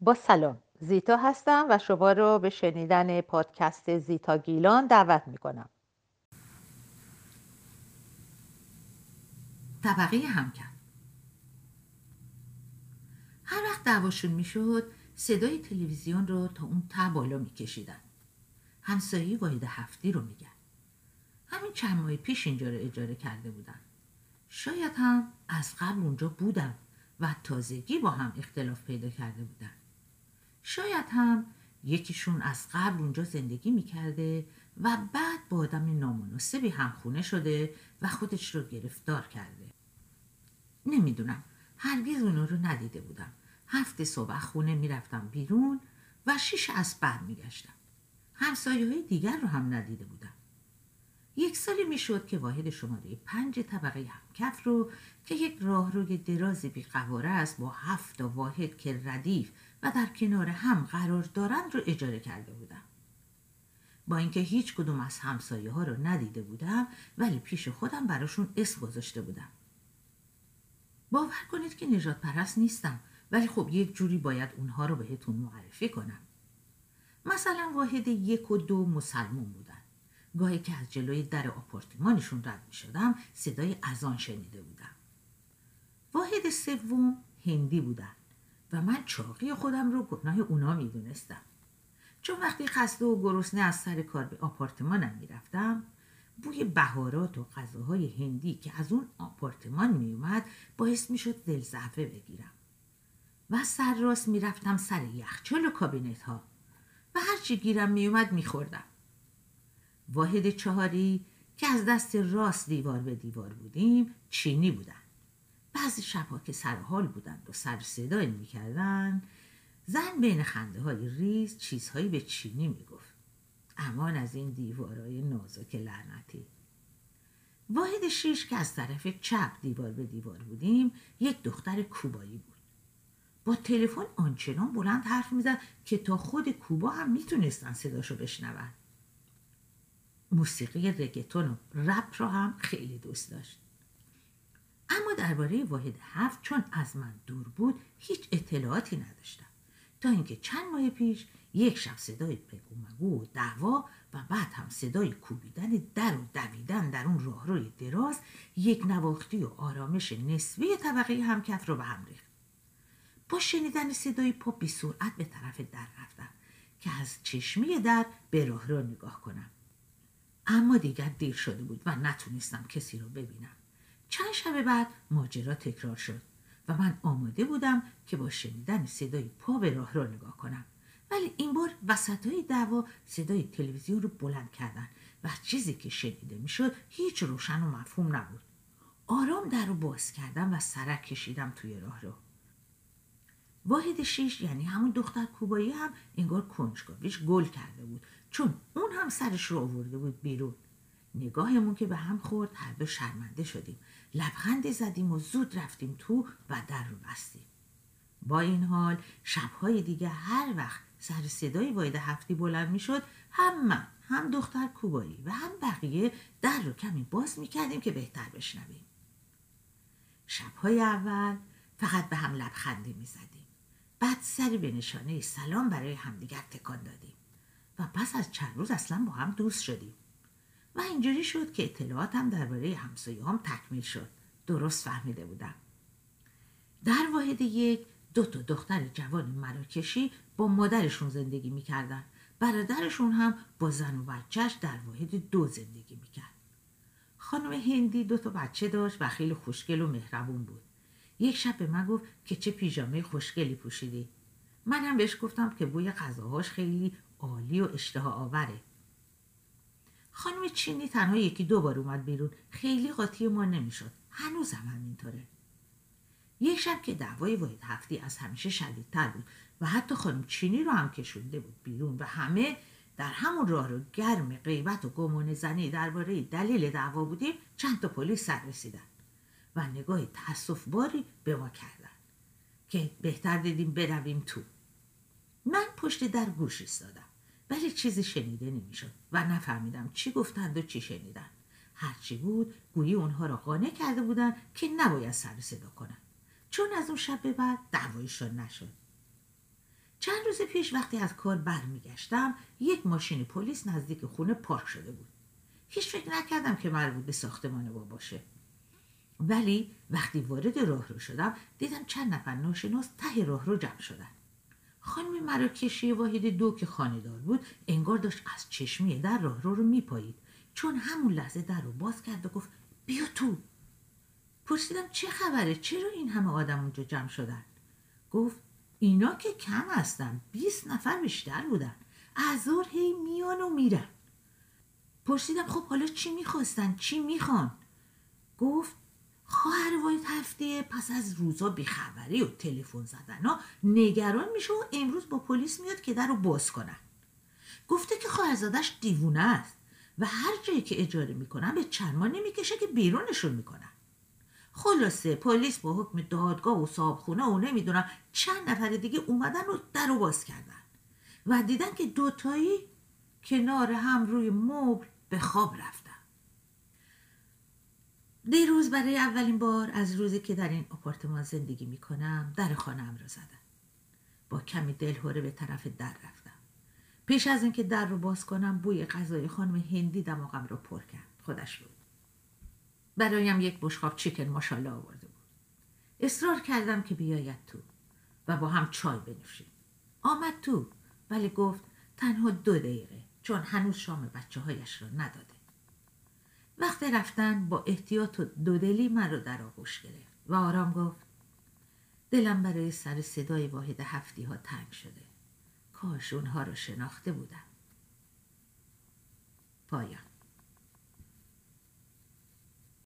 با سلام. زیتا هستم و شما رو به شنیدن پادکست زیتا گیلان دعوت می کنم طبقه همکن هر وقت دعواشون می‌شد صدای تلویزیون رو تا اون تا بالا میکشیدن. همسایه واحد هفتی رو میگن. همین چند ماه پیش اینجا رو اجاره کرده بودن. شاید هم از قبل اونجا بودن و تازگی با هم اختلاف پیدا کرده بودن. شاید هم یکیشون از قبل اونجا زندگی می‌کرده و بعد با آدم نامناسبی همخونه شده و خودش رو گرفتار کرده. نمی‌دونم. هرگز اونا رو ندیده بودم. هفته صبح خونه می‌رفتم بیرون و شیش از بعد میگشتم. همسایه های دیگر رو هم ندیده بودم. یک سالی می‌شد که واحد شماره پنج طبقه همکف رو که یک راهروی دراز بیقواره است با هفت واحد که ردیف و در کنار هم قرار دارند رو اجاره کرده بودم. با اینکه هیچ کدوم از همسایه ها رو ندیده بودم ولی پیش خودم براشون اسم گذاشته بودم. باور کنید که نجات پرست نیستم ولی خب یک جوری باید اونها رو بهتون معرفی کنم. مثلا واحد یک و دو مسلمون بودن گاهی که از جلوی در آپارتمانشون رد می شدم صدای ازان شنیده بودم. واحد سوم هندی بودن و من چاقی خودم رو گناه اونا می دونستم. چون وقتی خسته و گرسنه از سر کار به آپارتمانم می‌رفتم بوی بهارات و غذاهای هندی که از اون آپارتمان میومد باعث می‌شد دلزعفه بگیرم. و سر راست می‌رفتم سر یخچال و کابینت ها و هرچی گیرم میومد میخوردم. واحد چهاری که از دست راست دیوار به دیوار بودیم چینی بودن. بعضی شبها که سر حال بودند و سر صدایی می‌کردن زن بین خنده های ریز چیزهایی به چینی می‌گفت. امان از این دیوارای نازک لعنتی. واحد شیش که از طرف چپ دیوار به دیوار بودیم یک دختر کوبایی بود. با تلفن آنچنان بلند حرف می‌زد که تا خود کوبا هم می‌تونستن صداشو بشنون. موسیقی رگتون و رپ را هم خیلی دوست داشت. اما درباره واحد هفت چون از من دور بود هیچ اطلاعاتی نداشتم. تا اینکه چند ماه پیش یک شب صدای بگو و دعوا و بعد هم صدای کوبیدن در و دویدن در اون راهروی دراز یک نواختی و آرامش نسبی طبقه همکف رو به هم ریخت. با شنیدن صدای پا بی سرعت به طرف در رفتم که از چشمی در به راه را نگاه کنم. اما دیگر دیر شده بود و نتونستم کسی رو ببینم. چند شب بعد ماجرا تکرار شد و من آماده بودم که با شنیدن صدای پا به راه را نگاه کنم. ولی این بار وسط های دعوا صدای تلویزیون رو بلند کردن و چیزی که شنیده می‌شد هیچ روشن و مفهوم نبود. آرام در رو باز کردم و سرک کشیدم توی راه رو. واحد شیش یعنی همون دختر کوبایی هم انگار کنجکاویش گل کرده بود. چون اون هم سرش رو آورده بود بیرون. نگاهمون که به هم خورد هر دو شرمنده شدیم. لبخندی زدیم و زود رفتیم تو و در رو بستیم. با این حال شبهای دیگه هر وقت سر صدای واحد هفتی بلند می‌شد هم من هم دختر کوبایی و هم بقیه در رو کمی باز می‌کردیم که بهتر بشنویم. شبهای اول فقط به هم لبخندی می‌زدیم. بعد سری به نشانه سلام برای همدیگر تکان دادیم. و پس از چند روز اصلا با هم دوست شدیم. و اینجوری شد که اطلاعاتم درباره همسایه هم تکمیل شد. درست فهمیده بودم. در واحد یک دو تا دختر جوان مراکشی با مادرشون زندگی می‌کردن. برادرشون هم با زن و بچهش در واحد دو زندگی می‌کرد. خانم هندی دو تا بچه داشت و خیلی خوشگل و مهربون بود. یک شب به من گفت که چه پیژامه خوشگلی پوشیدی. منم بهش گفتم که بوی غذاهاش خیلی عالی و اشتها آوره. خانم چینی تنها یکی دو بار اومد بیرون. خیلی قاطی ما نمی‌شد. هنوز هم همینطوره. یک شب که دعوای واحد هفتی از همیشه شدیدتر بود و حتی خانم چینی رو هم کشونده بود بیرون و همه در همون راه رو گرم غیبت و گمان زنی درباره دلیل دعوا بودیم چند تا پلیس سر رسیدن. و نگاه تاسف باری به ما کردن. که بهتر دیدیم برویم تو. من پشت در گوش ایستادم. ولی چیزی شنیده نمی‌شد و نفهمیدم چی گفتند و چی شنیدن. هرچی بود گویی اونها را قانع کرده بودند که نباید سر صدا کنند. چون از اون شب به بعد دعوایشان نشد. چند روز پیش وقتی از کار برمیگشتم یک ماشین پلیس نزدیک خونه پارک شده بود. هیچ فکر نکردم که مربوط به ساختمان ما باشه. ولی وقتی وارد راه رو شدم دیدم چند نفر ناشناس ته راه رو جمع شدن. خانم مراکشی واحد دو که خانهدار بود انگار داشت از چشمی در راه رو رو میپایید. چون همون لحظه در رو باز کرد و گفت بیا تو. پرسیدم چه خبره؟ چرا این همه آدم اونجا جمع شدن؟ گفت اینا که کم هستن بیست نفر بیشتر بودن. از هی میان و میرن. پرسیدم خب حالا چی می‌خواستن؟ چی می‌خوان؟ گفت خواهر واید هفته پس از روزا بیخبری و تلفن زدن ها نگران میشه و امروز با پلیس میاد که در رو باز کنن. گفته که خواهرزادش دیوونه است و هر جایی که اجاره می‌کنن به چند ماه نمی‌کشه که بیرونشون می‌کنن. خلاصه پلیس با حکم دادگاه و صابخونه و نمی‌دونم چند نفر دیگه اومدن و در رو باز کردن و دیدن که دوتایی کنار هم روی مبل به خواب رفتن. دیروز برای اولین بار از روزی که در این آپارتمان زندگی می‌کنم در خانم را زدم. با کمی دلهوره به طرف در رفتم. پیش از اینکه در رو باز کنم بوی غذای خانم هندی دماغم رو پر کرد. خودش بود برایم یک بشخاب چیکن ماشالله آورده بود. اصرار کردم که بیاید تو و با هم چای بنوشیم. آمد تو. ولی گفت تنها دو دقیقه چون هنوز شام بچه هایش را نداده. وقت رفتن با احتیاط و دودلی من رو در آغوش گرفت و آرام گفت دلم برای سر صدای واحد هفتی ها تنگ شده. کاش اونها رو شناخته بودم. پایان.